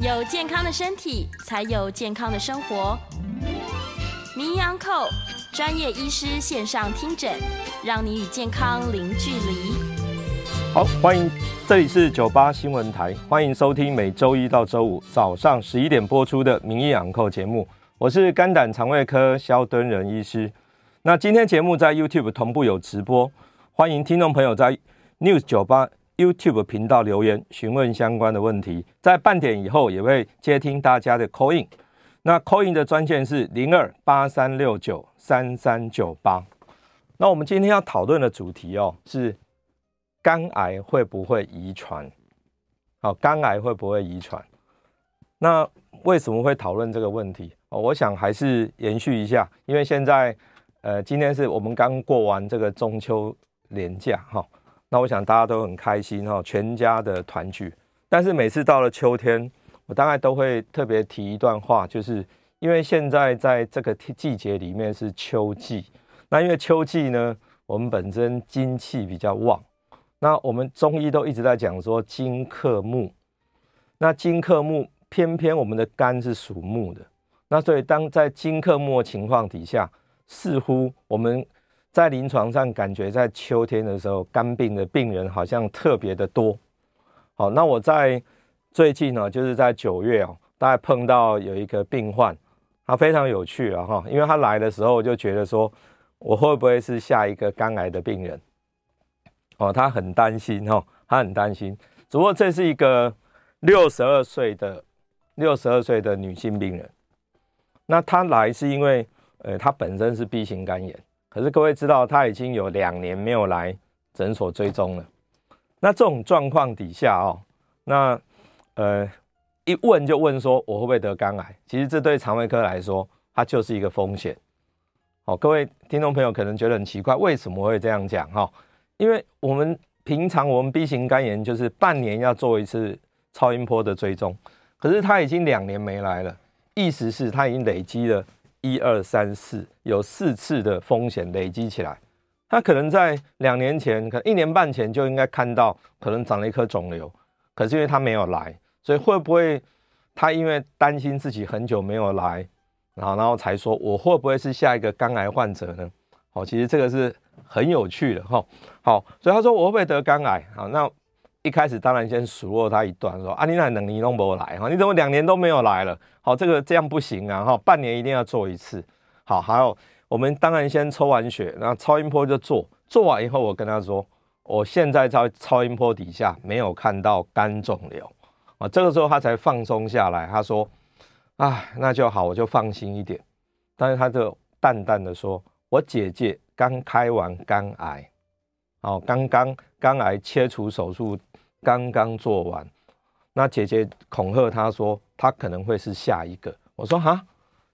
有健康的身体，才有健康的生活。名医昂扣专业医师线上听诊，让你与健康零距离。好，欢迎，这里是九八新闻台，欢迎收听每周一到周五早上十一点播出的名医昂扣节目。我是肝胆肠胃科萧敦仁医师。那今天节目在 YouTube 同步有直播，欢迎听众朋友在 News 九八。YouTube 频道留言询问相关的问题，在半点以后也会接听大家的 call in。那 call in 的专线是零二八三六九三三九八。那我们今天要讨论的主题哦，是肝癌会不会遗传？好，肝癌会不会遗传？那为什么会讨论这个问题？哦，我想还是延续一下，因为现在呃，今天是我们刚过完这个中秋连假哈。那我想大家都很开心哈，全家的团聚。但是每次到了秋天，我大概都会特别提一段话，就是因为现在在这个季节里面是秋季。那因为秋季呢，我们本身金气比较旺。那我们中医都一直在讲说金克木。那金克木，偏偏我们的肝是属木的。那所以当在金克木的情况底下，似乎我们。在临床上感觉，在秋天的时候，肝病的病人好像特别的多。好，那我在最近呢，就是在九月哦，大概碰到有一个病患，他非常有趣啊哈，因为他来的时候，就觉得说，我会不会是下一个肝癌的病人？哦，他很担心哈，他很担心。只不过这是一个六十二岁的六十二岁的女性病人，那她来是因为，呃，她本身是 B 型肝炎。可是各位知道，他已经有两年没有来诊所追踪了。那这种状况底下哦，那呃一问就问说，我会不会得肝癌？其实这对肠胃科来说，它就是一个风险。好，各位听众朋友可能觉得很奇怪，为什么会这样讲？哈，因为我们平常我们 B 型肝炎就是半年要做一次超音波的追踪，可是他已经两年没来了，意思是他已经累积了。一二三四，有四次的风险累积起来，他可能在两年前，可能一年半前就应该看到，可能长了一颗肿瘤，可是因为他没有来，所以会不会他因为担心自己很久没有来，然后然后才说我会不会是下一个肝癌患者呢？好，其实这个是很有趣的哈。好，所以他说我会不会得肝癌？好，那。一开始当然先数落他一段，说啊，你那能你都没有来哈，你怎么两年都没有来了？好，这个这样不行啊哈，半年一定要做一次。好，还有我们当然先抽完血，然后超音波就做，做完以后我跟他说，我现在在超音波底下没有看到肝肿瘤啊，这个时候他才放松下来，他说，啊，那就好，我就放心一点。但是他就淡淡的说，我姐姐刚开完肝癌，哦，刚刚肝癌切除手术。刚刚做完，那姐姐恐吓他说，他可能会是下一个。我说哈，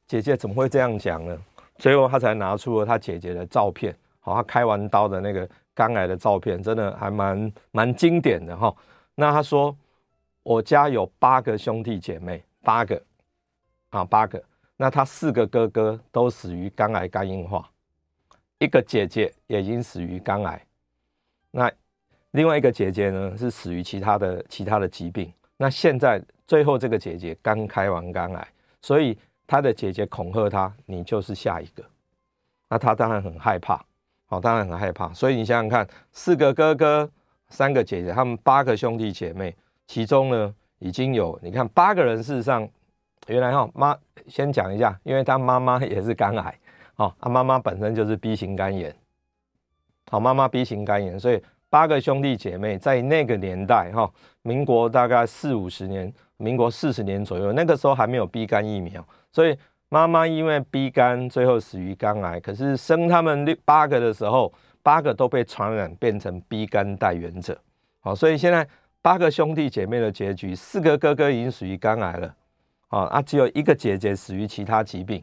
姐姐怎么会这样讲呢？最后他才拿出了他姐姐的照片，好，他开完刀的那个肝癌的照片，真的还蛮蛮经典的哈。那他说，我家有八个兄弟姐妹，八个啊八个，那他四个哥哥都死于肝癌肝硬化，一个姐姐也已经死于肝癌，那。另外一个姐姐呢，是死于其他的其他的疾病。那现在最后这个姐姐刚开完肝癌，所以她的姐姐恐吓她：“你就是下一个。”那她当然很害怕，好，当然很害怕。所以你想想看，四个哥哥，三个姐姐，他们八个兄弟姐妹，其中呢已经有你看八个人，事实上原来哈妈先讲一下，因为她妈妈也是肝癌，哦，她妈妈本身就是 B 型肝炎，好，妈妈 B 型肝炎，所以。八个兄弟姐妹在那个年代，哈，民国大概四五十年，民国四十年左右，那个时候还没有 B 肝疫苗，所以妈妈因为 B 肝最后死于肝癌。可是生他们六八个的时候，八个都被传染变成 B 肝带原者，好，所以现在八个兄弟姐妹的结局，四个哥哥已经死于肝癌了，啊，只有一个姐姐死于其他疾病，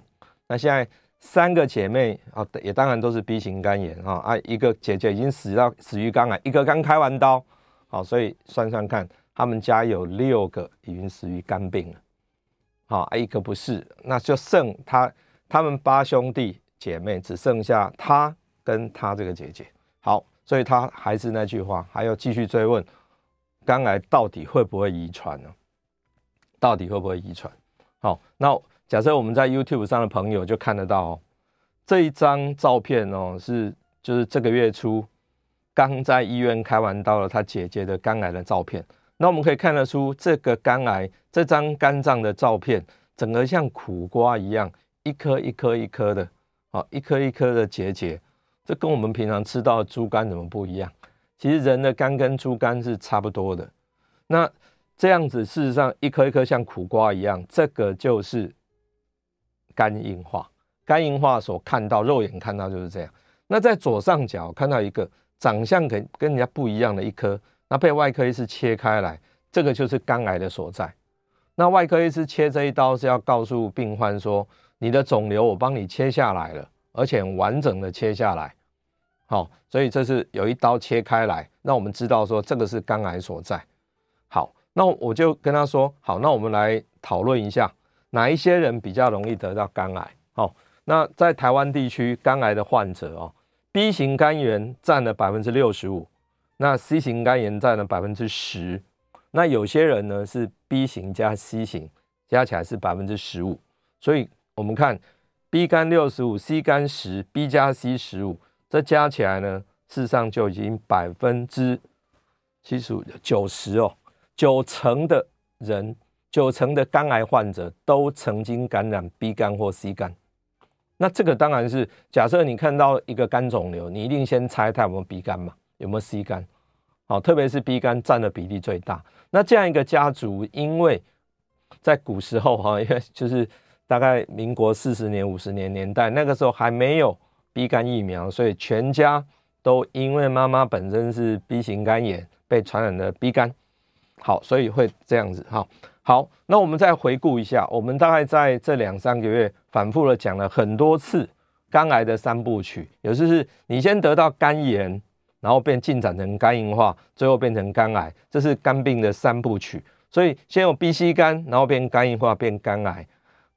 那现在。三个姐妹啊，也当然都是 B 型肝炎啊啊，一个姐姐已经死到死于肝癌，一个刚开完刀，好，所以算算看，他们家有六个已经死于肝病了，好，一个不是，那就剩他他们八兄弟姐妹只剩下他跟他这个姐姐，好，所以他还是那句话，还要继续追问，肝癌到底会不会遗传呢？到底会不会遗传？好，那假设我们在 YouTube 上的朋友就看得到哦，这一张照片哦，是就是这个月初刚在医院开完刀了他姐姐的肝癌的照片。那我们可以看得出，这个肝癌这张肝脏的照片，整个像苦瓜一样，一颗一颗一颗的，好，一颗一颗的结节。这跟我们平常吃到的猪肝怎么不一样？其实人的肝跟猪肝是差不多的。那这样子，事实上一颗一颗像苦瓜一样，这个就是肝硬化。肝硬化所看到，肉眼看到就是这样。那在左上角看到一个长相跟跟人家不一样的一颗，那被外科医师切开来，这个就是肝癌的所在。那外科医师切这一刀是要告诉病患说，你的肿瘤我帮你切下来了。而且完整的切下来，好，所以这是有一刀切开来，那我们知道说这个是肝癌所在。好，那我就跟他说，好，那我们来讨论一下哪一些人比较容易得到肝癌。好，那在台湾地区肝癌的患者哦，B 型肝炎占了百分之六十五，那 C 型肝炎占了百分之十，那有些人呢是 B 型加 C 型加起来是百分之十五，所以我们看。B 肝六十五，C 肝十，B 加 C 十五，这加起来呢，事实上就已经百分之七十五、九十哦，九成的人，九成的肝癌患者都曾经感染 B 肝或 C 肝。那这个当然是假设你看到一个肝肿瘤，你一定先猜它有没有 B 肝嘛，有没有 C 肝？好，特别是 B 肝占的比例最大。那这样一个家族，因为在古时候哈，因为就是。大概民国四十年、五十年年代，那个时候还没有 B 肝疫苗，所以全家都因为妈妈本身是 B 型肝炎被传染的 B 肝，好，所以会这样子。好，好，那我们再回顾一下，我们大概在这两三个月反复的讲了很多次肝癌的三部曲，也就是你先得到肝炎，然后变进展成肝硬化，最后变成肝癌，这是肝病的三部曲。所以先有 B、C 肝，然后变肝硬化，变肝癌。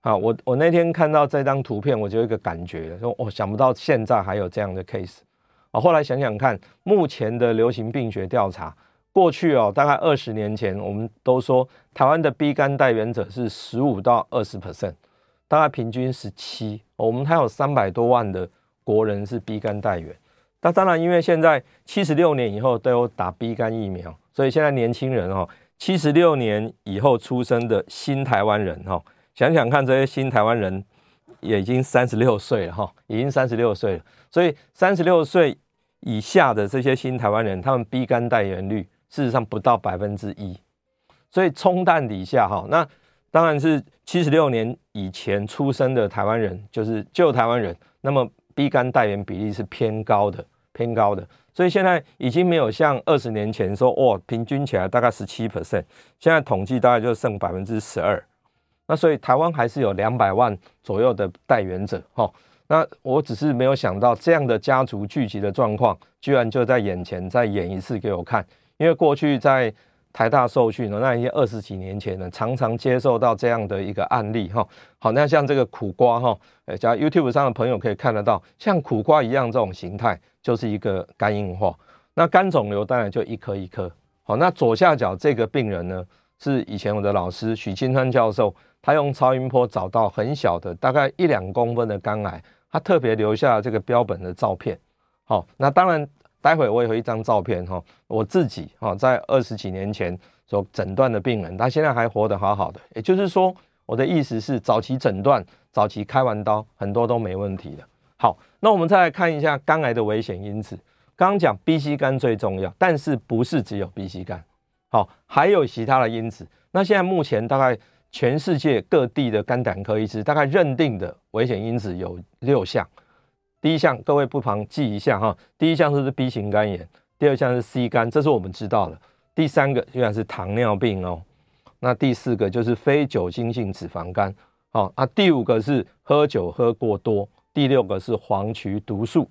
好，我我那天看到这张图片，我就有一个感觉，说我想不到现在还有这样的 case。啊，后来想想看，目前的流行病学调查，过去哦，大概二十年前，我们都说台湾的 B 肝带原者是十五到二十 percent，大概平均十七。我们还有三百多万的国人是 B 肝带原。那当然，因为现在七十六年以后都有打 B 肝疫苗，所以现在年轻人哦，七十六年以后出生的新台湾人哈。想想看，这些新台湾人也已经三十六岁了哈，已经三十六岁了。所以三十六岁以下的这些新台湾人，他们 B 肝带原率事实上不到百分之一。所以冲淡底下哈，那当然是七十六年以前出生的台湾人，就是旧台湾人，那么 B 肝带原比例是偏高的，偏高的。所以现在已经没有像二十年前说，哦，平均起来大概十七 percent，现在统计大概就剩百分之十二。那所以台湾还是有两百万左右的带原者，哈。那我只是没有想到这样的家族聚集的状况，居然就在眼前再演一次给我看。因为过去在台大受训的那一些二十几年前呢，常常接受到这样的一个案例，哈。好，那像这个苦瓜，哈，诶，加 YouTube 上的朋友可以看得到，像苦瓜一样这种形态，就是一个肝硬化。那肝肿瘤当然就一颗一颗。好，那左下角这个病人呢，是以前我的老师许清川教授。他用超音波找到很小的，大概一两公分的肝癌，他特别留下了这个标本的照片。好，那当然，待会我也有一张照片哈，我自己哈在二十几年前所诊断的病人，他现在还活得好好的。也就是说，我的意思是，早期诊断、早期开完刀，很多都没问题的。好，那我们再来看一下肝癌的危险因子。刚刚讲 B、C 肝最重要，但是不是只有 B、C 肝？好，还有其他的因子。那现在目前大概。全世界各地的肝胆科医师大概认定的危险因子有六项。第一项，各位不妨记一下哈。第一项是 B 型肝炎，第二项是 C 肝，这是我们知道的。第三个居然是糖尿病哦。那第四个就是非酒精性脂肪肝。好，啊，第五个是喝酒喝过多。第六个是黄曲毒素。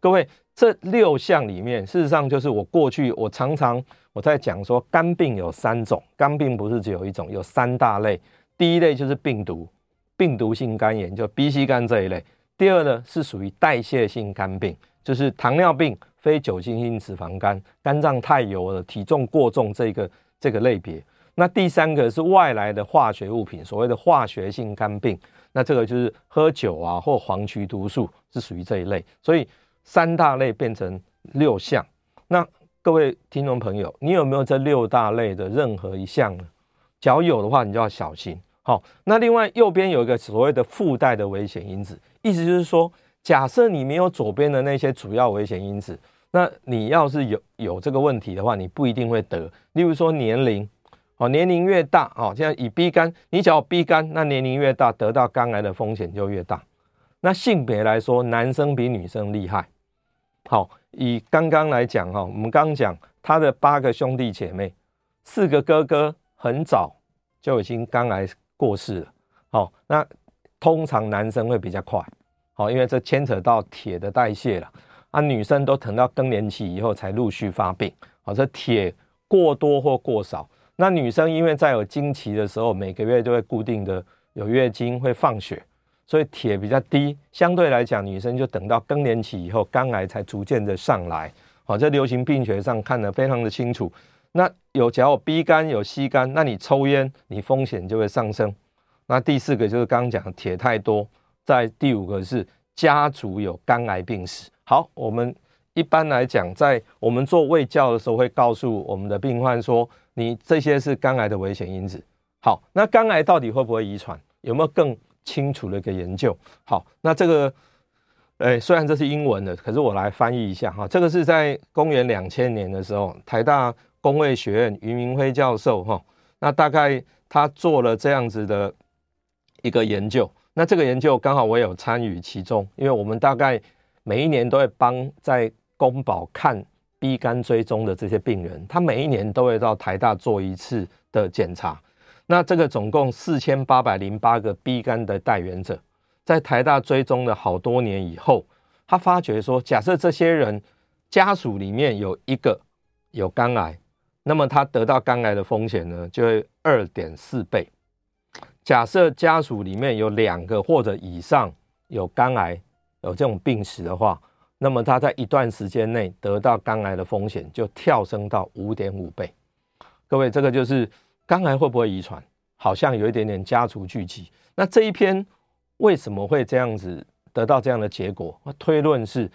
各位，这六项里面，事实上就是我过去我常常。我在讲说，肝病有三种，肝病不是只有一种，有三大类。第一类就是病毒，病毒性肝炎，就 B、C 肝这一类。第二呢是属于代谢性肝病，就是糖尿病、非酒精性脂肪肝、肝脏太油了、体重过重这个这个类别。那第三个是外来的化学物品，所谓的化学性肝病，那这个就是喝酒啊或黄曲毒素是属于这一类。所以三大类变成六项。那各位听众朋友，你有没有这六大类的任何一项呢？只要有的话，你就要小心。好，那另外右边有一个所谓的附带的危险因子，意思就是说，假设你没有左边的那些主要危险因子。那你要是有有这个问题的话，你不一定会得。例如说年龄，哦，年龄越大，哦，现在以 B 肝，你只要 B 肝，那年龄越大，得到肝癌的风险就越大。那性别来说，男生比女生厉害。好，以刚刚来讲哈，我们刚刚讲他的八个兄弟姐妹，四个哥哥很早就已经肝癌过世了。好，那通常男生会比较快，好，因为这牵扯到铁的代谢了。啊，女生都等到更年期以后才陆续发病，好，这铁过多或过少。那女生因为在有经期的时候，每个月都会固定的有月经会放血，所以铁比较低。相对来讲，女生就等到更年期以后，肝癌才逐渐的上来。好，在流行病学上看得非常的清楚。那有只要有 B 肝有 C 肝，那你抽烟，你风险就会上升。那第四个就是刚刚讲的铁太多，在第五个是家族有肝癌病史。好，我们一般来讲，在我们做卫教的时候，会告诉我们的病患说，你这些是肝癌的危险因子。好，那肝癌到底会不会遗传？有没有更清楚的一个研究？好，那这个，诶，虽然这是英文的，可是我来翻译一下哈。这个是在公元两千年的时候，台大公卫学院俞明辉教授哈，那大概他做了这样子的一个研究。那这个研究刚好我有参与其中，因为我们大概。每一年都会帮在公保看 B 肝追踪的这些病人，他每一年都会到台大做一次的检查。那这个总共四千八百零八个 B 肝的带原者，在台大追踪了好多年以后，他发觉说，假设这些人家属里面有一个有肝癌，那么他得到肝癌的风险呢，就会二点四倍。假设家属里面有两个或者以上有肝癌。有这种病史的话，那么他在一段时间内得到肝癌的风险就跳升到五点五倍。各位，这个就是肝癌会不会遗传？好像有一点点家族聚集。那这一篇为什么会这样子得到这样的结果？推论是，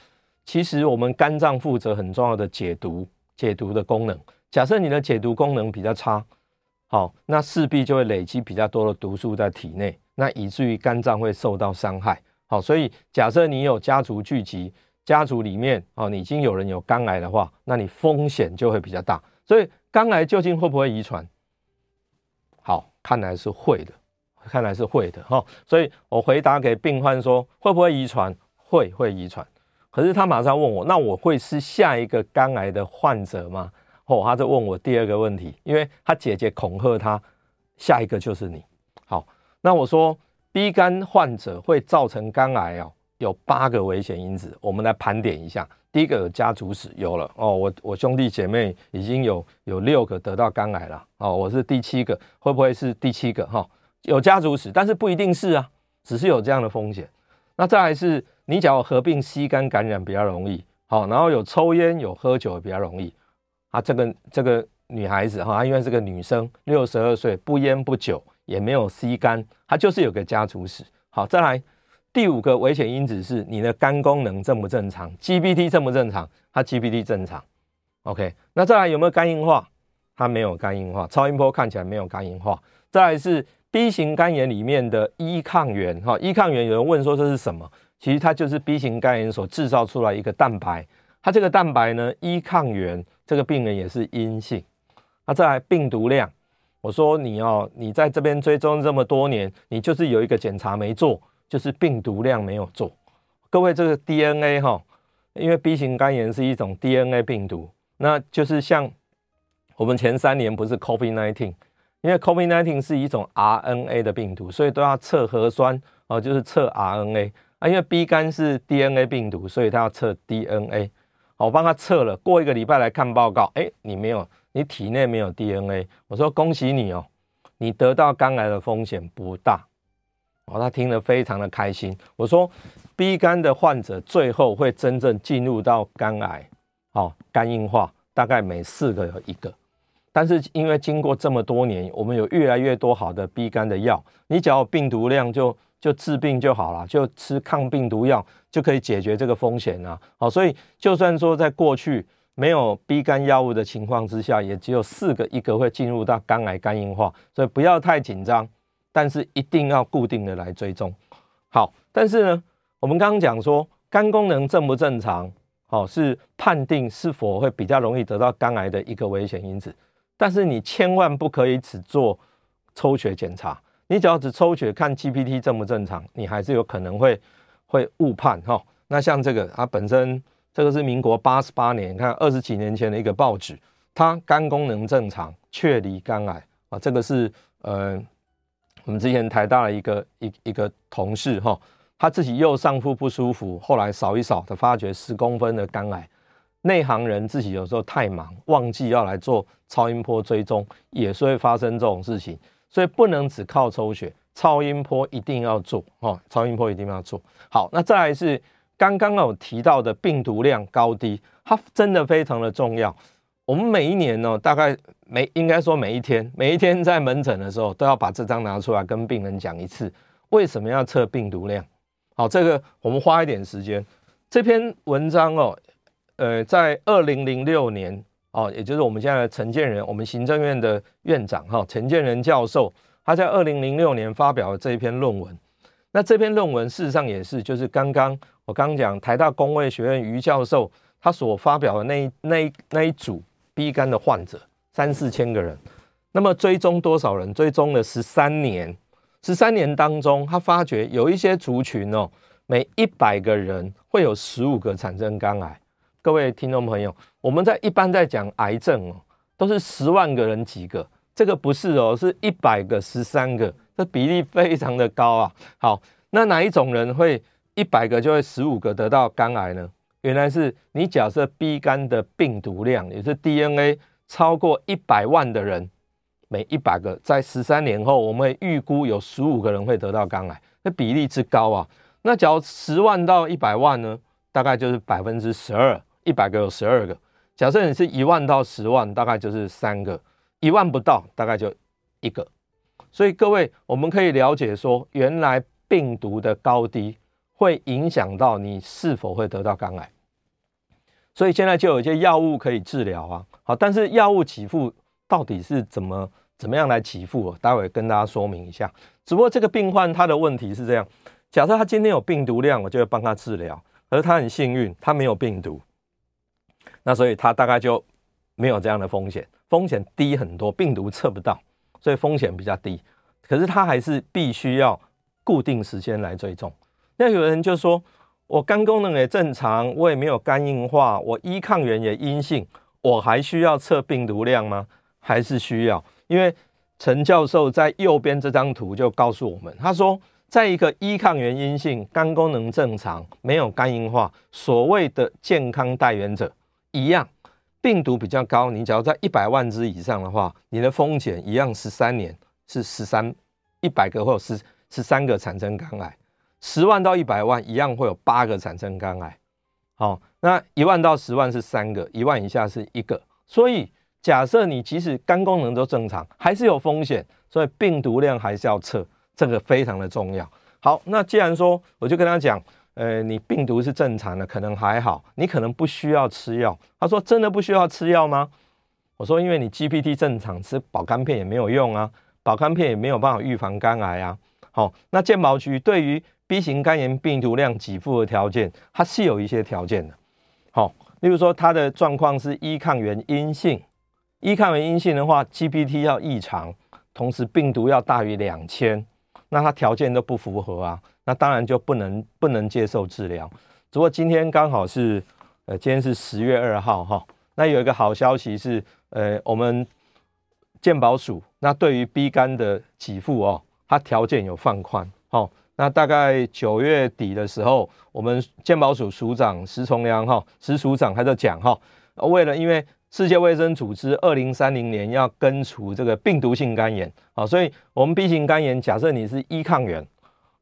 其实我们肝脏负责很重要的解毒、解毒的功能。假设你的解毒功能比较差，好，那势必就会累积比较多的毒素在体内，那以至于肝脏会受到伤害。好，所以假设你有家族聚集，家族里面哦，你已经有人有肝癌的话，那你风险就会比较大。所以肝癌究竟会不会遗传？好，看来是会的，看来是会的哈。所以我回答给病患说，会不会遗传？会，会遗传。可是他马上问我，那我会是下一个肝癌的患者吗？哦，他就问我第二个问题，因为他姐姐恐吓他，下一个就是你。好，那我说。B 肝患者会造成肝癌哦，有八个危险因子，我们来盘点一下。第一个有家族史，有了哦，我我兄弟姐妹已经有有六个得到肝癌了哦，我是第七个，会不会是第七个哈？有家族史，但是不一定是啊，只是有这样的风险。那再来是，你只要合并吸肝感染比较容易，好，然后有抽烟有喝酒比较容易啊。这个这个女孩子哈，她因为是个女生，六十二岁，不烟不酒。也没有 C 肝，她就是有个家族史。好，再来第五个危险因子是你的肝功能正不正常？GPT 正不正常？它 GPT 正常。OK，那再来有没有肝硬化？它没有肝硬化，超音波看起来没有肝硬化。再来是 B 型肝炎里面的 E 抗原，哈，E 抗原有人问说这是什么？其实它就是 B 型肝炎所制造出来一个蛋白。它这个蛋白呢一抗原这个病人也是阴性。那再来病毒量。我说你哦，你在这边追踪这么多年，你就是有一个检查没做，就是病毒量没有做。各位，这个 DNA 哈，因为 B 型肝炎是一种 DNA 病毒，那就是像我们前三年不是 COVID-19，因为 COVID-19 是一种 RNA 的病毒，所以都要测核酸哦，就是测 RNA 啊。因为 B 肝是 DNA 病毒，所以它要测 DNA。我帮他测了，过一个礼拜来看报告，哎，你没有。你体内没有 DNA，我说恭喜你哦，你得到肝癌的风险不大哦。他听得非常的开心。我说 B 肝的患者最后会真正进入到肝癌，哦，肝硬化大概每四个有一个。但是因为经过这么多年，我们有越来越多好的 B 肝的药，你只要有病毒量就就治病就好了，就吃抗病毒药就可以解决这个风险啊。好，所以就算说在过去没有 B 肝药物的情况之下，也只有四个一个会进入到肝癌肝硬化，所以不要太紧张，但是一定要固定的来追踪。好，但是呢，我们刚刚讲说肝功能正不正常，好，是判定是否会比较容易得到肝癌的一个危险因子。但是你千万不可以只做抽血检查，你只要只抽血看 GPT 正不正常，你还是有可能会会误判哈。那像这个，它本身这个是民国八十八年，看二十几年前的一个报纸，它肝功能正常，确离肝癌啊。这个是呃，我们之前台大的一个一一个同事哈，他自己右上腹不舒服，后来扫一扫，他发觉十公分的肝癌。内行人自己有时候太忙，忘记要来做超音波追踪，也是会发生这种事情。所以不能只靠抽血，超音波一定要做哦，超音波一定要做。好，那再来是刚刚有提到的病毒量高低，它真的非常的重要。我们每一年呢，大概每应该说每一天，每一天在门诊的时候，都要把这张拿出来跟病人讲一次，为什么要测病毒量？好，这个我们花一点时间。这篇文章哦。呃，在二零零六年哦，也就是我们现在的陈建仁，我们行政院的院长哈，陈建仁教授，他在二零零六年发表了这一篇论文。那这篇论文事实上也是，就是刚刚我刚讲台大工卫学院于教授他所发表的那一那一那一组 B 肝的患者三四千个人，那么追踪多少人？追踪了十三年，十三年当中，他发觉有一些族群哦，每一百个人会有十五个产生肝癌。各位听众朋友，我们在一般在讲癌症哦，都是十万个人几个，这个不是哦，是一百个十三个，这比例非常的高啊。好，那哪一种人会一百个就会十五个得到肝癌呢？原来是你假设 B 肝的病毒量，也是 DNA 超过一百万的人，每一百个在十三年后，我们会预估有十五个人会得到肝癌，这比例之高啊。那假如十万到一百万呢，大概就是百分之十二。一百个有十二个，假设你是一万到十万，大概就是三个；一万不到，大概就一个。所以各位，我们可以了解说，原来病毒的高低会影响到你是否会得到肝癌。所以现在就有一些药物可以治疗啊。好，但是药物给付到底是怎么怎么样来给付？待会跟大家说明一下。只不过这个病患他的问题是这样：假设他今天有病毒量，我就会帮他治疗；而他很幸运，他没有病毒。那所以他大概就没有这样的风险，风险低很多，病毒测不到，所以风险比较低。可是他还是必须要固定时间来追踪。那有人就说，我肝功能也正常，我也没有肝硬化，我依抗原也阴性，我还需要测病毒量吗？还是需要？因为陈教授在右边这张图就告诉我们，他说，在一个依抗原阴性、肝功能正常、没有肝硬化，所谓的健康带原者。一样，病毒比较高，你只要在一百万只以上的话，你的风险一样，十三年是十三，一百个或十十三个产生肝癌，十万到一百万一样会有八个产生肝癌。好，那一万到十万是三个，一万以下是一个。所以假设你即使肝功能都正常，还是有风险，所以病毒量还是要测，这个非常的重要。好，那既然说，我就跟他讲。呃，你病毒是正常的，可能还好，你可能不需要吃药。他说：“真的不需要吃药吗？”我说：“因为你 GPT 正常，吃保肝片也没有用啊，保肝片也没有办法预防肝癌啊。”好，那健保局对于 B 型肝炎病毒量给付的条件，它是有一些条件的。好，例如说它的状况是依抗原阴性，依抗原阴性的话，GPT 要异常，同时病毒要大于两千，那它条件都不符合啊。那当然就不能不能接受治疗。只不过今天刚好是，呃，今天是十月二号哈。那有一个好消息是，呃，我们健保署那对于 B 肝的给付哦，它条件有放宽。好，那大概九月底的时候，我们健保署署长石崇良哈，石署长他就讲哈，为了因为世界卫生组织二零三零年要根除这个病毒性肝炎，啊，所以我们 B 型肝炎，假设你是依抗原。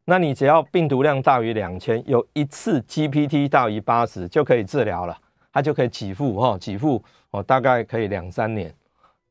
那你只要病毒量大于两千，有一次 GPT 大于八十就可以治疗了，它就可以给付哈，给付哦，大概可以两三年。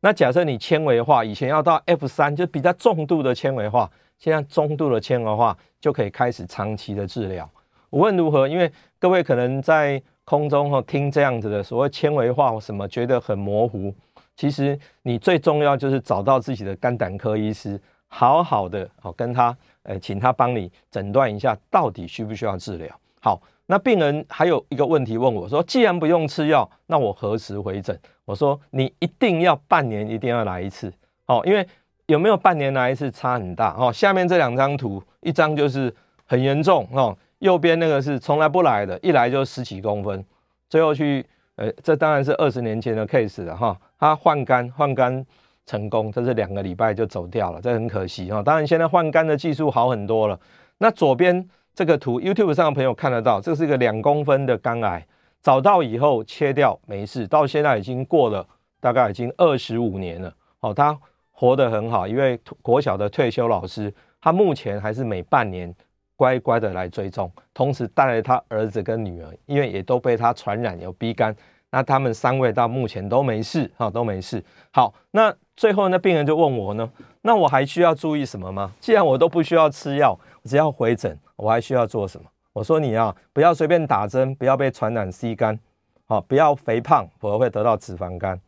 那假设你纤维化，以前要到 F 三，就比较重度的纤维化，现在中度的纤维化就可以开始长期的治疗。无论如何，因为各位可能在空中哈听这样子的所谓纤维化或什么，觉得很模糊。其实你最重要就是找到自己的肝胆科医师，好好的哦跟他，呃，请他帮你诊断一下，到底需不需要治疗。好，那病人还有一个问题问我说，既然不用吃药，那我何时回诊？我说你一定要半年一定要来一次，哦，因为有没有半年来一次差很大哦。下面这两张图，一张就是很严重哦，右边那个是从来不来的，一来就十几公分，最后去，呃，这当然是二十年前的 case 了哈。他换肝换肝成功，这是两个礼拜就走掉了，这很可惜哈。当然现在换肝的技术好很多了。那左边这个图，YouTube 上的朋友看得到，这是一个两公分的肝癌，找到以后切掉没事，到现在已经过了大概已经二十五年了。哦，他活得很好，一位国小的退休老师，他目前还是每半年乖乖的来追踪，同时带来他儿子跟女儿，因为也都被他传染有 B 肝。那他们三位到目前都没事，哈，都没事。好，那最后那病人就问我呢，那我还需要注意什么吗？既然我都不需要吃药，只要回诊，我还需要做什么？我说你啊，不要随便打针，不要被传染 C 肝，好，不要肥胖，否则会得到脂肪肝。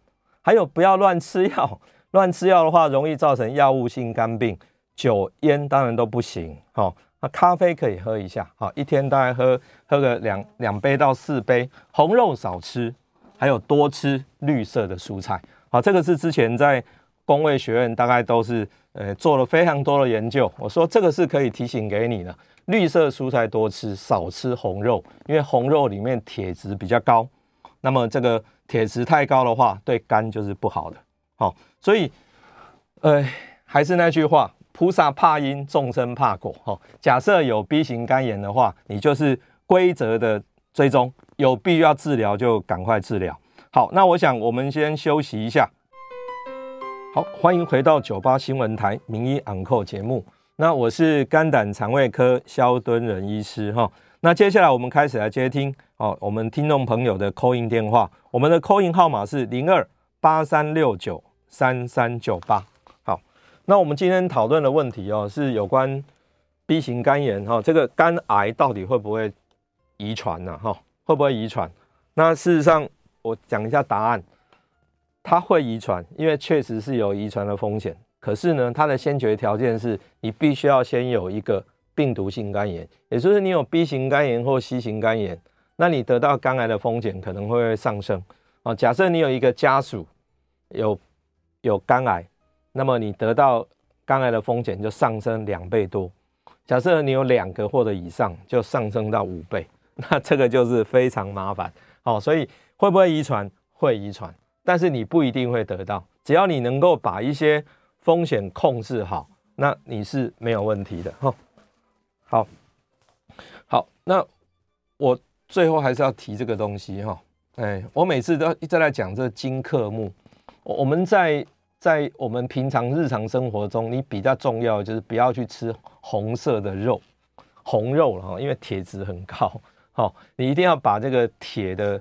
还有不要乱吃药，乱吃药的话容易造成药物性肝病。酒烟当然都不行，好，那咖啡可以喝一下，好，一天大概喝喝个两两杯到四杯，红肉少吃。还有多吃绿色的蔬菜，好，这个是之前在工位学院大概都是呃做了非常多的研究。我说这个是可以提醒给你的，绿色蔬菜多吃，少吃红肉，因为红肉里面铁质比较高，那么这个铁质太高的话，对肝就是不好的。好，所以呃还是那句话，菩萨怕因，众生怕果。哈，假设有 B 型肝炎的话，你就是规则的追踪。有必要治疗就赶快治疗。好，那我想我们先休息一下。好，欢迎回到九八新闻台名医昂扣节目。那我是肝胆肠胃科萧敦仁医师哈。那接下来我们开始来接听哦，我们听众朋友的 call in 电话。我们的 call in 号码是零二八三六九三三九八。好，那我们今天讨论的问题哦，是有关 B 型肝炎哈，这个肝癌到底会不会遗传呢？哈。会不会遗传？那事实上，我讲一下答案。它会遗传，因为确实是有遗传的风险。可是呢，它的先决条件是你必须要先有一个病毒性肝炎，也就是你有 B 型肝炎或 C 型肝炎，那你得到肝癌的风险可能会上升。啊，假设你有一个家属有有肝癌，那么你得到肝癌的风险就上升两倍多。假设你有两个或者以上，就上升到五倍。那这个就是非常麻烦，好，所以会不会遗传？会遗传，但是你不一定会得到。只要你能够把一些风险控制好，那你是没有问题的。哈，好，好，那我最后还是要提这个东西哈。哎，我每次都一直在讲这金克木。我们在在我们平常日常生活中，你比较重要就是不要去吃红色的肉，红肉了哈，因为铁质很高。好，你一定要把这个铁的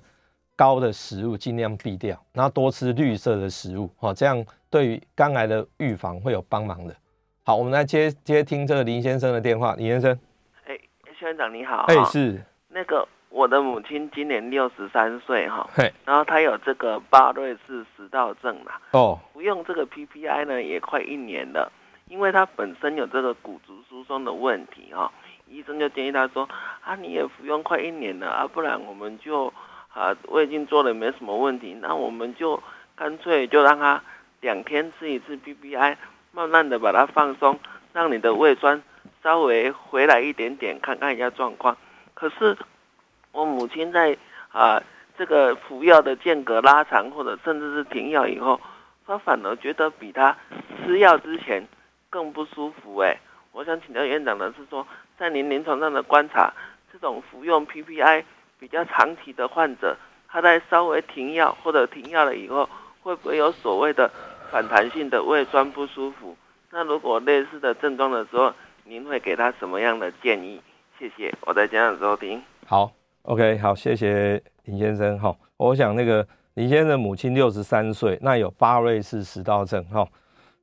高的食物尽量避掉，然后多吃绿色的食物，好，这样对于肝癌的预防会有帮忙的。好，我们来接接听这个林先生的电话。林先生，哎，萧院长你好，哎，是。那个我的母亲今年六十三岁哈，嘿，然后她有这个巴瑞氏食道症嘛，哦，服用这个 PPI 呢也快一年了，因为她本身有这个骨质疏松的问题哈。医生就建议她说：“啊，你也服用快一年了啊，不然我们就啊，胃镜做了没什么问题，那我们就干脆就让他两天吃一次 PPI，慢慢的把它放松，让你的胃酸稍微回来一点点，看看一下状况。可是我母亲在啊这个服药的间隔拉长，或者甚至是停药以后，她反而觉得比她吃药之前更不舒服哎。”我想请教院长的是说，在您临床上的观察，这种服用 PPI 比较长期的患者，他在稍微停药或者停药了以后，会不会有所谓的反弹性的胃酸不舒服？那如果类似的症状的时候，您会给他什么样的建议？谢谢，我在家长收听。好，OK，好，谢谢林先生。好，我想那个林先生的母亲六十三岁，那有巴瑞氏食道症哈。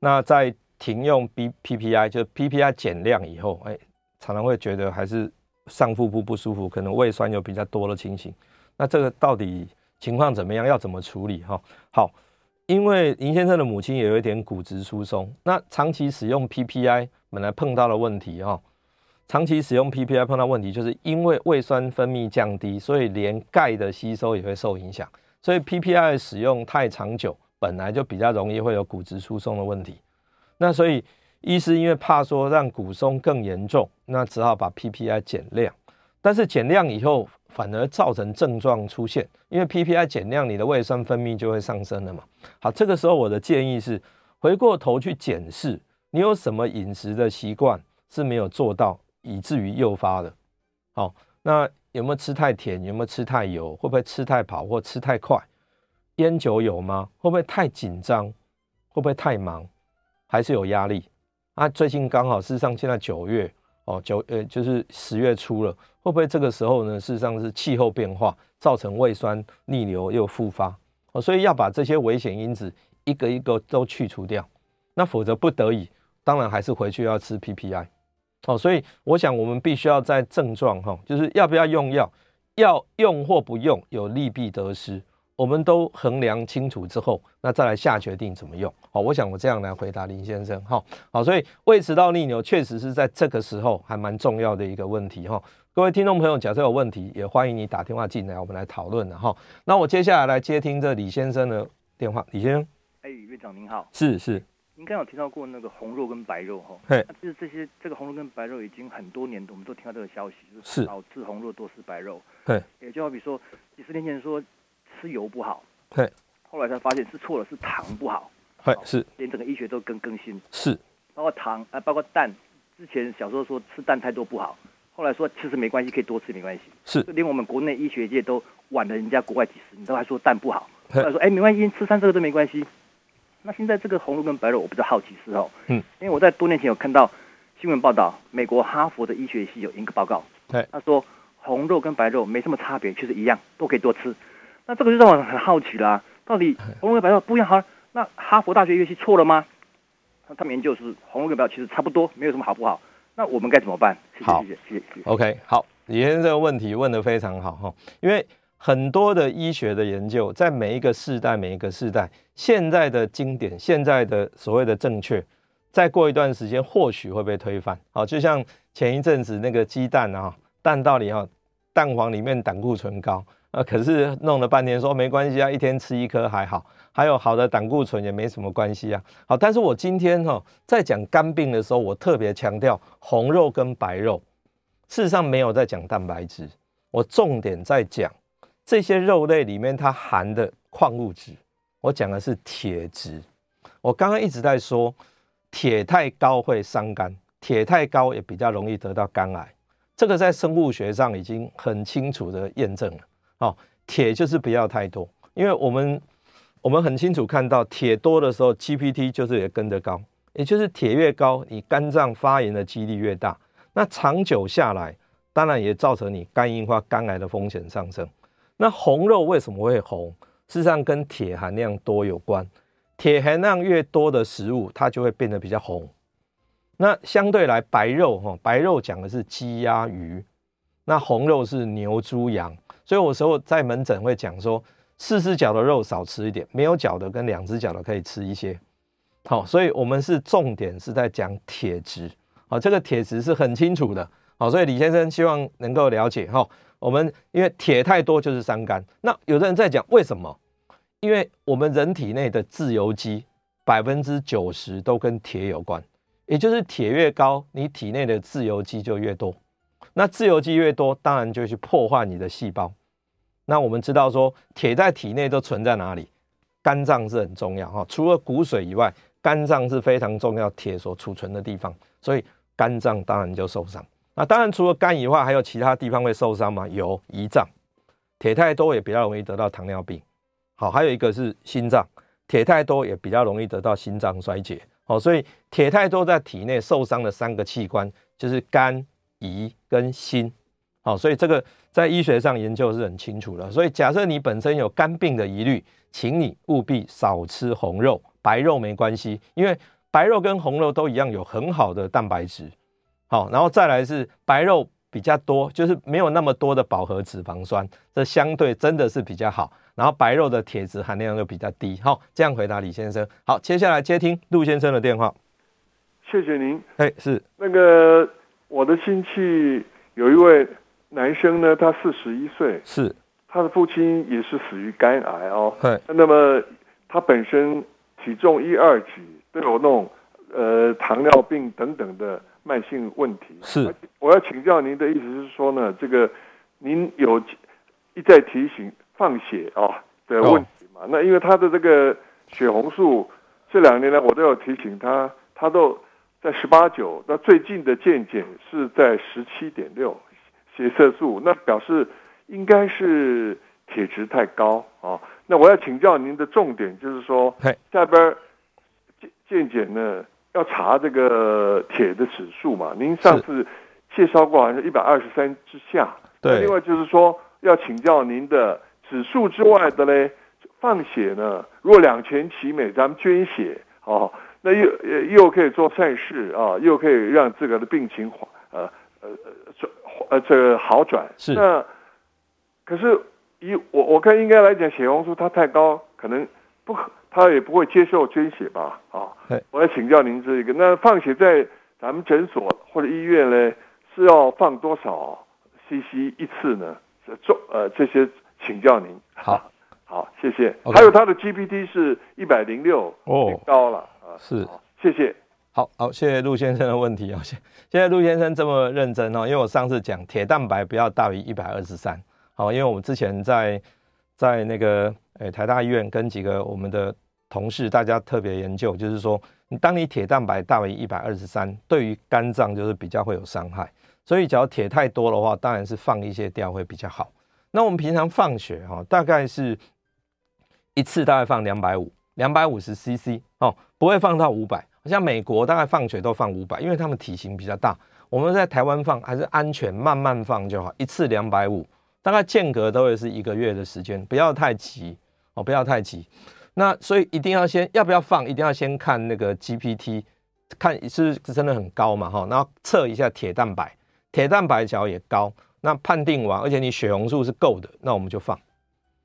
那在停用 B PPI 就 PPI 减量以后，哎，常常会觉得还是上腹部不舒服，可能胃酸有比较多的情形。那这个到底情况怎么样？要怎么处理哈？好，因为林先生的母亲也有一点骨质疏松，那长期使用 PPI 本来碰到的问题哈。长期使用 PPI 碰到问题，就是因为胃酸分泌降低，所以连钙的吸收也会受影响。所以 PPI 使用太长久，本来就比较容易会有骨质疏松的问题。那所以医师因为怕说让骨松更严重，那只好把 PPI 减量。但是减量以后反而造成症状出现，因为 PPI 减量，你的胃酸分泌就会上升了嘛。好，这个时候我的建议是回过头去检视你有什么饮食的习惯是没有做到。以至于诱发的，好，那有没有吃太甜？有没有吃太油？会不会吃太饱或吃太快？烟酒有吗？会不会太紧张？会不会太忙？还是有压力？啊，最近刚好，事实上现在九月哦，九呃就是十月初了，会不会这个时候呢？事实上是气候变化造成胃酸逆流又复发哦，所以要把这些危险因子一个一个都去除掉，那否则不得已，当然还是回去要吃 PPI。哦，所以我想我们必须要在症状哈，就是要不要用药，要用或不用，有利弊得失，我们都衡量清楚之后，那再来下决定怎么用。好，我想我这样来回答林先生哈。好，所以胃食道逆流确实是在这个时候还蛮重要的一个问题哈。各位听众朋友，假设有问题，也欢迎你打电话进来，我们来讨论的哈。那我接下来来接听这李先生的电话，李先生，哎，院长您好，是是。应该有听到过那个红肉跟白肉哈，那就是这些这个红肉跟白肉已经很多年，我们都听到这个消息，就是少吃红肉，多吃白肉。对，也就好比说几十年前说吃油不好，对，后来才发现是错了，是糖不好。对，是，连整个医学都更更新。是，包括糖啊，包括蛋，之前小时候说吃蛋太多不好，后来说其实没关系，可以多吃没关系。是，连我们国内医学界都晚了人家国外几十年，都还说蛋不好，后来说哎没关系，吃三这个都没关系。那现在这个红肉跟白肉，我比较好奇是哦，嗯，因为我在多年前有看到新闻报道，美国哈佛的医学系有一个报告，对，他说红肉跟白肉没什么差别，其实一样，都可以多吃。那这个就让我很好奇啦，到底红肉跟白肉不一样好？那哈佛大学医学系错了吗？那他们研究是红肉跟白肉其实差不多，没有什么好不好？那我们该怎么办？谢谢谢谢谢谢。OK，好，李先生这个问题问得非常好哈，因为。很多的医学的研究，在每一个世代，每一个世代，现在的经典，现在的所谓的正确，再过一段时间，或许会被推翻。好，就像前一阵子那个鸡蛋啊，蛋道里啊，蛋黄里面胆固醇高啊，可是弄了半天说没关系啊，一天吃一颗还好，还有好的胆固醇也没什么关系啊。好，但是我今天哈在讲肝病的时候，我特别强调红肉跟白肉，事实上没有在讲蛋白质，我重点在讲。这些肉类里面它含的矿物质，我讲的是铁质。我刚刚一直在说，铁太高会伤肝，铁太高也比较容易得到肝癌。这个在生物学上已经很清楚的验证了。哦，铁就是不要太多，因为我们我们很清楚看到，铁多的时候，GPT 就是也跟着高，也就是铁越高，你肝脏发炎的几率越大。那长久下来，当然也造成你肝硬化、肝癌的风险上升。那红肉为什么会红？事实上跟铁含量多有关。铁含量越多的食物，它就会变得比较红。那相对来白肉哈，白肉讲的是鸡鸭鱼，那红肉是牛猪羊。所以有时候在门诊会讲说，四只脚的肉少吃一点，没有脚的跟两只脚的可以吃一些。好，所以我们是重点是在讲铁质。好，这个铁质是很清楚的。好，所以李先生希望能够了解哈。我们因为铁太多就是伤肝，那有的人在讲为什么？因为我们人体内的自由基百分之九十都跟铁有关，也就是铁越高，你体内的自由基就越多。那自由基越多，当然就去破坏你的细胞。那我们知道说，铁在体内都存在哪里？肝脏是很重要哈，除了骨髓以外，肝脏是非常重要铁所储存的地方，所以肝脏当然就受伤。那当然，除了肝以外，还有其他地方会受伤吗？有胰脏，铁太多也比较容易得到糖尿病。好，还有一个是心脏，铁太多也比较容易得到心脏衰竭。好，所以铁太多在体内受伤的三个器官就是肝、胰跟心。好，所以这个在医学上研究是很清楚的。所以假设你本身有肝病的疑虑，请你务必少吃红肉，白肉没关系，因为白肉跟红肉都一样有很好的蛋白质。好，然后再来是白肉比较多，就是没有那么多的饱和脂肪酸，这相对真的是比较好。然后白肉的铁质含量又比较低。好，这样回答李先生。好，接下来接听陆先生的电话。谢谢您。哎，是那个我的亲戚有一位。男生呢，他四十一岁，是他的父亲也是死于肝癌哦。对，那么他本身体重一二几，都有那种呃糖尿病等等的慢性问题。是，我要请教您的意思是说呢，这个您有一再提醒放血啊的问题嘛？哦、那因为他的这个血红素这两年来我都有提醒他，他都在十八九，那最近的健检是在十七点六。血色素，那表示应该是铁质太高啊。那我要请教您的重点就是说，下边健健检呢要查这个铁的指数嘛？您上次介绍过好像一百二十三之下。对。另外就是说要请教您的指数之外的嘞，放血呢，若两全其美，咱们捐血哦，那又又可以做善事啊，又可以让自个的病情缓呃呃呃呃，这个好转是那，可是以我我看应该来讲，血红素它太高，可能不可，他也不会接受捐血吧？啊，对我要请教您这一个，那放血在咱们诊所或者医院呢，是要放多少 CC 一次呢？这重呃这些请教您。好，好，谢谢。还有他的 GPT 是一百零六，哦，高了啊，是，谢谢。好好，谢谢陆先生的问题啊。谢谢陆先生这么认真哦，因为我上次讲铁蛋白不要大于一百二十三。好，因为我们之前在在那个诶台大医院跟几个我们的同事，大家特别研究，就是说，你当你铁蛋白大于一百二十三，对于肝脏就是比较会有伤害。所以，只要铁太多的话，当然是放一些掉会比较好。那我们平常放血哈，大概是一次大概放两百五，两百五十 CC 哦，不会放到五百。像美国大概放水都放五百，因为他们体型比较大。我们在台湾放还是安全，慢慢放就好，一次两百五，大概间隔都会是一个月的时间，不要太急哦，不要太急。那所以一定要先要不要放，一定要先看那个 GPT，看是不是真的很高嘛哈，然后测一下铁蛋白，铁蛋白角也高，那判定完，而且你血红素是够的，那我们就放，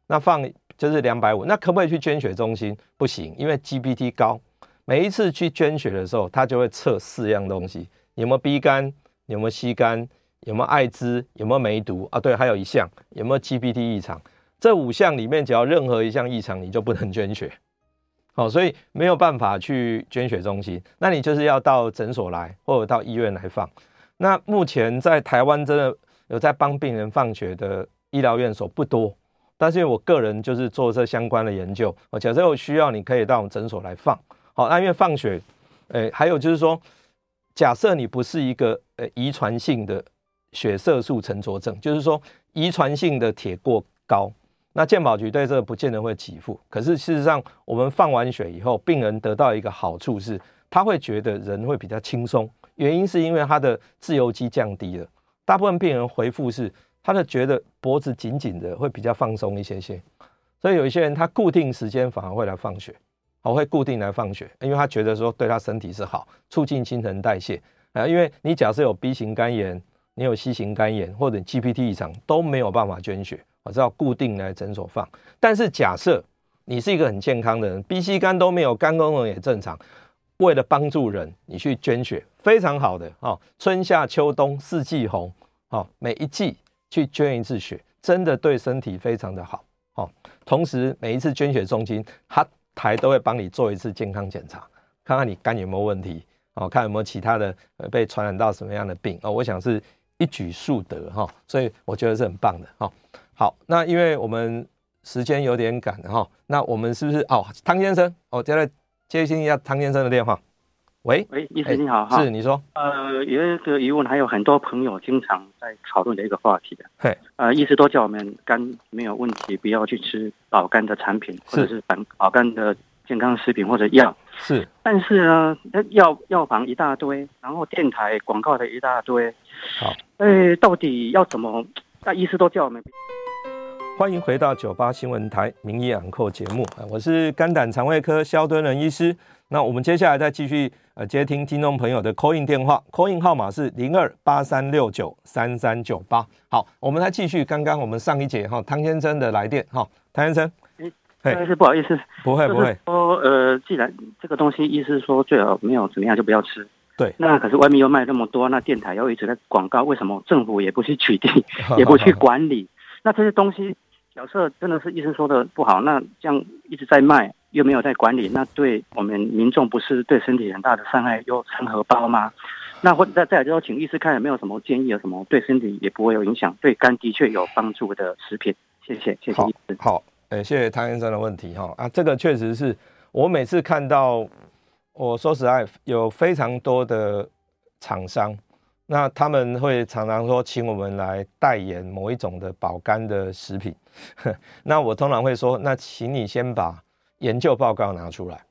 那放就是两百五，那可不可以去捐血中心？不行，因为 GPT 高。每一次去捐血的时候，他就会测四样东西：有没有 B 肝，有没有 C 肝，有没有艾滋，有没有梅毒啊？对，还有一项有没有 GPT 异常。这五项里面，只要任何一项异常，你就不能捐血。好，所以没有办法去捐血中心，那你就是要到诊所来，或者到医院来放。那目前在台湾真的有在帮病人放血的医疗院所不多，但是我个人就是做这相关的研究，我假设有需要，你可以到我们诊所来放。好，那因为放血，诶，还有就是说，假设你不是一个呃遗传性的血色素沉着症，就是说遗传性的铁过高，那健保局对这个不见得会给付。可是事实上，我们放完血以后，病人得到一个好处是，他会觉得人会比较轻松，原因是因为他的自由基降低了。大部分病人回复是，他的觉得脖子紧紧的，会比较放松一些些。所以有一些人他固定时间反而会来放血。我会固定来放血，因为他觉得说对他身体是好，促进新陈代谢啊。因为你假设有 B 型肝炎，你有 C 型肝炎或者 GPT 异常都没有办法捐血，我知道固定来诊所放。但是假设你是一个很健康的人，B、C 肝都没有，肝功能也正常，为了帮助人，你去捐血，非常好的哦。春夏秋冬四季红，哦，每一季去捐一次血，真的对身体非常的好哦。同时每一次捐血中心，他台都会帮你做一次健康检查，看看你肝有没有问题哦，看有没有其他的被传染到什么样的病哦。我想是一举数得哈，所以我觉得是很棒的哈。好，那因为我们时间有点赶哈，那我们是不是哦，汤先生，我接来接听一下汤先生的电话。喂喂，医生你好哈，是你说，呃，有一个疑问，还有很多朋友经常在讨论的一个话题的，嘿，呃，医师都叫我们肝没有问题，不要去吃保肝的产品，或者是保保肝的健康食品或者药，是，但是呢，药药房一大堆，然后电台广告的一大堆，好，哎，到底要怎么？那医师都叫我们。欢迎回到九八新闻台名医昂扣节目，我是肝胆肠胃科肖敦仁医师。那我们接下来再继续呃接听听众朋友的 call in 电话，call in 号码是零二八三六九三三九八。好，我们来继续刚刚我们上一节哈汤先生的来电哈，汤先生，哎，但是不好意思，不会不会，说呃，既然这个东西意思说最好没有怎么样就不要吃，对，那可是外面又卖那么多，那电台又一直在广告，为什么政府也不去取缔，也不去管理？那这些东西。假设真的是医生说的不好，那这样一直在卖，又没有在管理，那对我们民众不是对身体很大的伤害，又成荷包吗？那或者再再来就说，请医师看有没有什么建议，有什么对身体也不会有影响，对肝的确有帮助的食品。谢谢，谢谢医师。好，哎，谢谢汤先生的问题哈啊，这个确实是我每次看到，我说实在有非常多的厂商。那他们会常常说，请我们来代言某一种的保肝的食品。那我通常会说，那请你先把研究报告拿出来。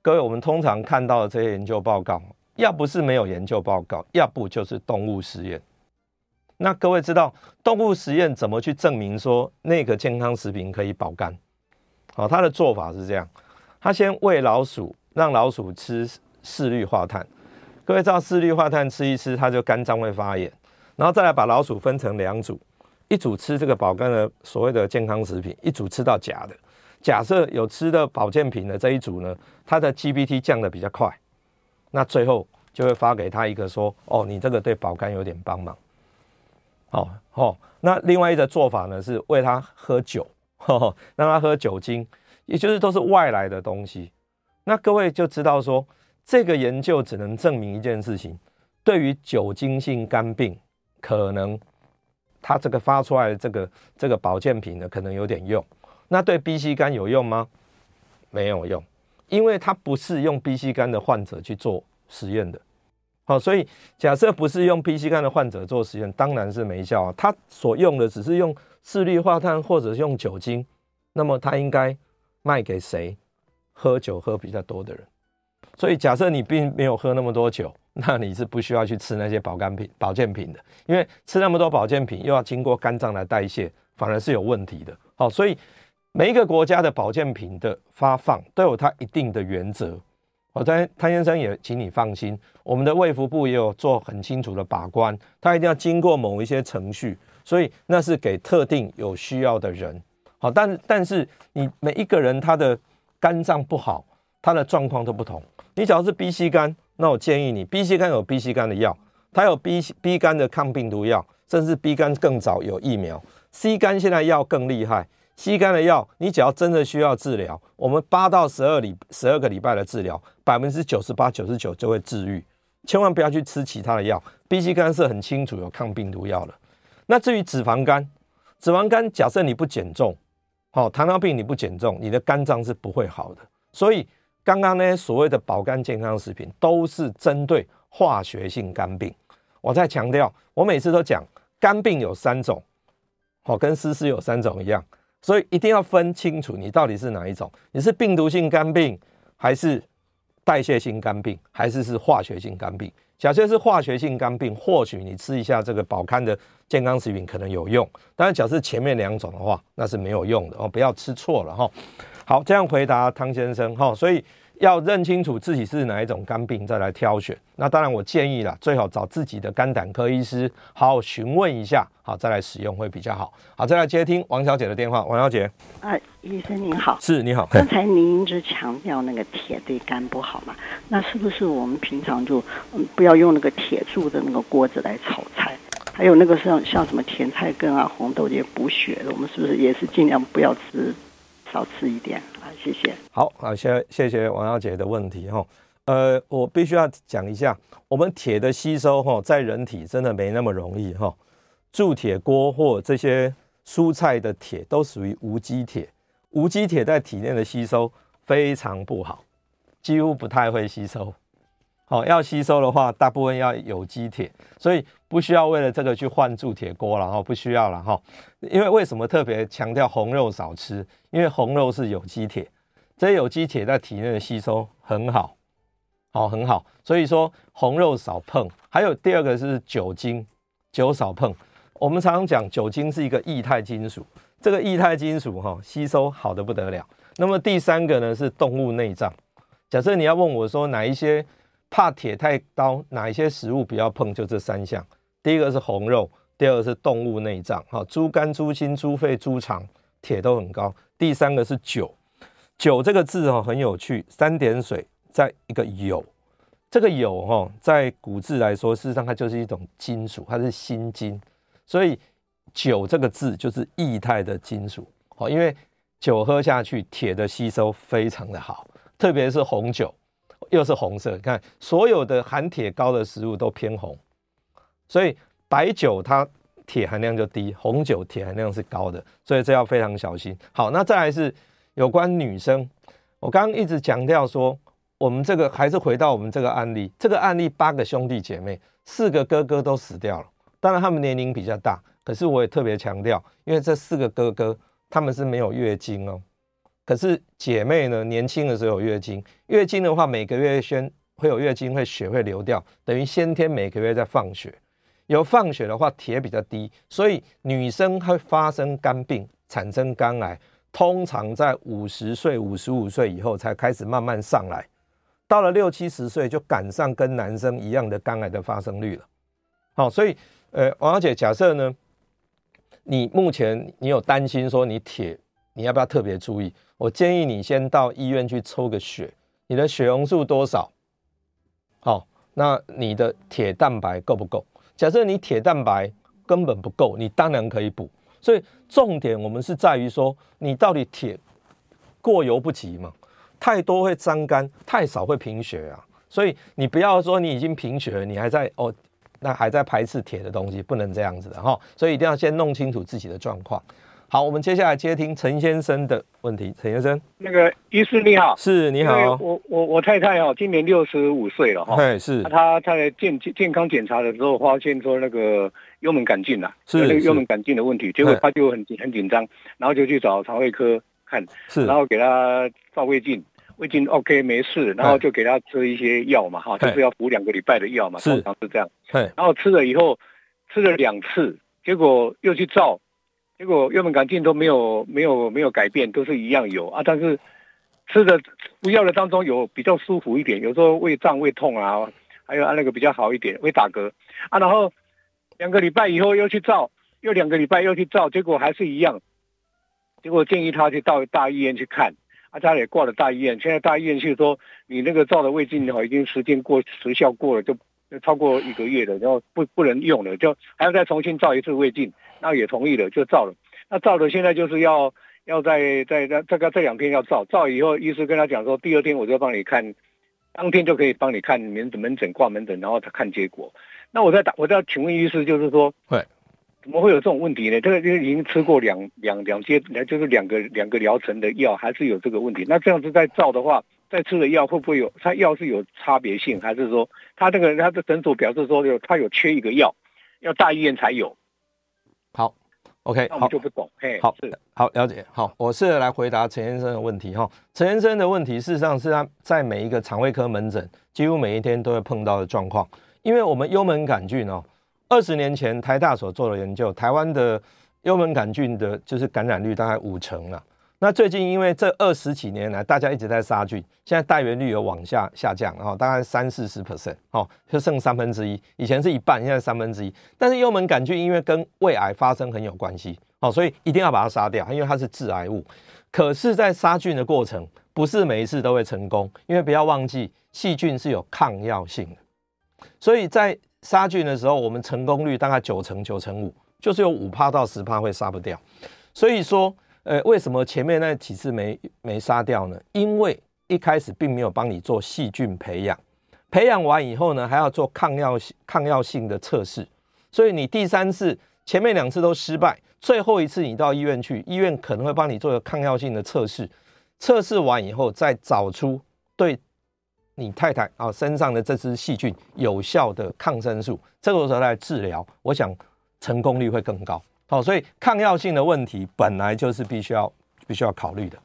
各位，我们通常看到的这些研究报告，要不是没有研究报告，要不就是动物实验。那各位知道动物实验怎么去证明说那个健康食品可以保肝？好，他的做法是这样：他先喂老鼠，让老鼠吃四氯化碳。各位知道四氯化碳吃一吃，它就肝脏会发炎，然后再来把老鼠分成两组，一组吃这个保肝的所谓的健康食品，一组吃到假的。假设有吃的保健品的这一组呢，它的 GPT 降得比较快，那最后就会发给他一个说：哦，你这个对保肝有点帮忙。哦哦，那另外一个做法呢是喂他喝酒，呵 呵，让他喝酒精，也就是都是外来的东西。那各位就知道说。这个研究只能证明一件事情：对于酒精性肝病，可能它这个发出来的这个这个保健品呢，可能有点用。那对 B C 肝有用吗？没有用，因为它不是用 B C 肝的患者去做实验的。好，所以假设不是用 B C 肝的患者做实验，当然是没效啊。他所用的只是用四氯化碳或者是用酒精，那么他应该卖给谁？喝酒喝比较多的人。所以，假设你并没有喝那么多酒，那你是不需要去吃那些保肝品、保健品的，因为吃那么多保健品又要经过肝脏来代谢，反而是有问题的。好，所以每一个国家的保健品的发放都有它一定的原则。好，汤汤先生也请你放心，我们的卫福部也有做很清楚的把关，它一定要经过某一些程序，所以那是给特定有需要的人。好，但但是你每一个人他的肝脏不好，他的状况都不同。你只要是 B C 肝，那我建议你 B C 肝有 B C 肝的药，它有 B B 肝的抗病毒药，甚至 B 肝更早有疫苗。C 肝现在药更厉害，C 肝的药你只要真的需要治疗，我们八到十二礼十二个礼拜的治疗，百分之九十八九十九就会治愈。千万不要去吃其他的药，B C 肝是很清楚有抗病毒药的。那至于脂肪肝，脂肪肝假设你不减重，好，糖尿病你不减重，你的肝脏是不会好的，所以。刚刚那些所谓的保肝健康食品，都是针对化学性肝病。我再强调，我每次都讲，肝病有三种，好，跟湿湿有三种一样，所以一定要分清楚，你到底是哪一种？你是病毒性肝病，还是代谢性肝病，还是是化学性肝病？假设是化学性肝病，或许你吃一下这个保肝的健康食品可能有用，但是假设前面两种的话，那是没有用的哦，不要吃错了哈。好，这样回答汤先生哈，所以要认清楚自己是哪一种肝病，再来挑选。那当然，我建议啦，最好找自己的肝胆科医师好好询问一下，好再来使用会比较好。好，再来接听王小姐的电话。王小姐，啊，医生您好，是你好。刚才您一直强调那个铁对肝不好嘛？那是不是我们平常就嗯不要用那个铁铸的那个锅子来炒菜？还有那个像像什么甜菜根啊、红豆这些补血的，我们是不是也是尽量不要吃？少吃一点啊，谢谢。好，好，谢谢谢王小姐的问题哈。呃，我必须要讲一下，我们铁的吸收哈，在人体真的没那么容易哈。铸铁锅或这些蔬菜的铁都属于无机铁，无机铁在体内的吸收非常不好，几乎不太会吸收。好，要吸收的话，大部分要有机铁，所以不需要为了这个去换铸铁锅了哈，不需要了哈。因为为什么特别强调红肉少吃？因为红肉是有机铁，这些有机铁在体内的吸收很好，好很好。所以说红肉少碰。还有第二个是酒精，酒少碰。我们常常讲酒精是一个液态金属，这个液态金属哈吸收好得不得了。那么第三个呢是动物内脏。假设你要问我说哪一些怕铁太高，哪一些食物不要碰，就这三项。第一个是红肉，第二个是动物内脏，哈，猪肝、猪心、猪肺、猪肠，铁都很高。第三个是酒，酒这个字哈很有趣，三点水在一个酉，这个酉哈在古字来说，事实上它就是一种金属，它是辛金，所以酒这个字就是液态的金属，好，因为酒喝下去，铁的吸收非常的好。特别是红酒，又是红色。你看，所有的含铁高的食物都偏红，所以白酒它铁含量就低，红酒铁含量是高的，所以这要非常小心。好，那再来是有关女生，我刚刚一直强调说，我们这个还是回到我们这个案例，这个案例八个兄弟姐妹，四个哥哥都死掉了，当然他们年龄比较大，可是我也特别强调，因为这四个哥哥他们是没有月经哦。可是姐妹呢，年轻的时候有月经，月经的话每个月先会有月经，会血会流掉，等于先天每个月在放血。有放血的话，铁比较低，所以女生会发生肝病，产生肝癌，通常在五十岁、五十五岁以后才开始慢慢上来，到了六七十岁就赶上跟男生一样的肝癌的发生率了。好，所以呃，王小姐，假设呢，你目前你有担心说你铁，你要不要特别注意？我建议你先到医院去抽个血，你的血红素多少？好，那你的铁蛋白够不够？假设你铁蛋白根本不够，你当然可以补。所以重点我们是在于说，你到底铁过犹不及嘛？太多会伤肝，太少会贫血啊。所以你不要说你已经贫血了，你还在哦，那还在排斥铁的东西，不能这样子的哈。所以一定要先弄清楚自己的状况。好，我们接下来接听陈先生的问题。陈先生，那个医师你好，是你好。我我我太太哦，今年六十五岁了哈。对，是。她她在健健康检查的时候，发现说那个幽门杆菌呐，是那个幽门杆菌的问题，结果他就很很紧张，然后就去找肠胃科看，是，然后给他照胃镜，胃镜 OK 没事，然后就给他吃一些药嘛哈，就是要服两个礼拜的药嘛，通常是这样。对。然后吃了以后，吃了两次，结果又去照。结果幽门杆菌都没有没有没有改变，都是一样有啊。但是吃的服药的当中有比较舒服一点，有时候胃胀胃痛啊，还有啊那个比较好一点，会打嗝啊。然后两个礼拜以后又去照，又两个礼拜又去照，结果还是一样。结果建议他去到大医院去看，啊，他也挂了大医院。现在大医院就说，你那个照的胃镜的话，已经时间过时效过了，就超过一个月了，然后不不能用了，就还要再重新照一次胃镜。那也同意了，就照了。那照了，现在就是要要在在在这个这两天要照，照以后医师跟他讲说，第二天我就帮你看，当天就可以帮你看门诊门诊挂门诊，然后他看结果。那我再打，我在请问医师，就是说，对，怎么会有这种问题呢？这个就已经吃过两两两阶，就是两个两个疗程的药，还是有这个问题。那这样子再照的话，再吃的药会不会有？他药是有差别性，还是说他这个他的诊所表示说有他有缺一个药，要大医院才有？好，OK，好，就不懂，嘿，好，是，好，了解，好，我试着来回答陈先生的问题哈。陈先生的问题事实上是他在每一个肠胃科门诊，几乎每一天都会碰到的状况。因为我们幽门杆菌哦，二十年前台大所做的研究，台湾的幽门杆菌的就是感染率大概五成了。那最近因为这二十几年来大家一直在杀菌，现在带原率有往下下降，哈，大概三四十 percent，哦，就剩三分之一，以前是一半，现在三分之一。但是幽门杆菌因为跟胃癌发生很有关系，哦，所以一定要把它杀掉，因为它是致癌物。可是，在杀菌的过程，不是每一次都会成功，因为不要忘记细菌是有抗药性的，所以在杀菌的时候，我们成功率大概九成九成五，就是有五趴到十趴会杀不掉。所以说。呃，为什么前面那几次没没杀掉呢？因为一开始并没有帮你做细菌培养，培养完以后呢，还要做抗药性抗药性的测试，所以你第三次前面两次都失败，最后一次你到医院去，医院可能会帮你做个抗药性的测试，测试完以后再找出对你太太啊身上的这只细菌有效的抗生素，这个时候来治疗，我想成功率会更高。好，所以抗药性的问题本来就是必须要必须要考虑的。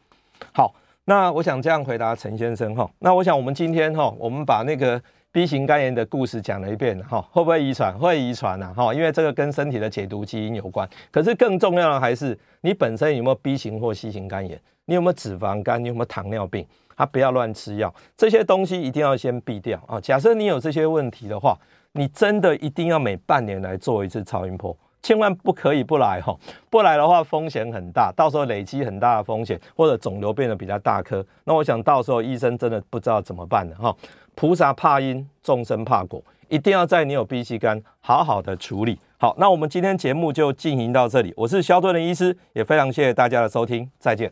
好，那我想这样回答陈先生哈。那我想我们今天哈，我们把那个 B 型肝炎的故事讲了一遍哈，会不会遗传？会遗传呐哈，因为这个跟身体的解毒基因有关。可是更重要的还是你本身有没有 B 型或 C 型肝炎，你有没有脂肪肝，你有没有糖尿病？他不要乱吃药，这些东西一定要先避掉啊。假设你有这些问题的话，你真的一定要每半年来做一次超音波。千万不可以不来哈，不来的话风险很大，到时候累积很大的风险，或者肿瘤变得比较大颗，那我想到时候医生真的不知道怎么办了哈。菩萨怕因，众生怕果，一定要在你有 B 型肝好好的处理。好，那我们今天节目就进行到这里，我是萧敦仁医师，也非常谢谢大家的收听，再见。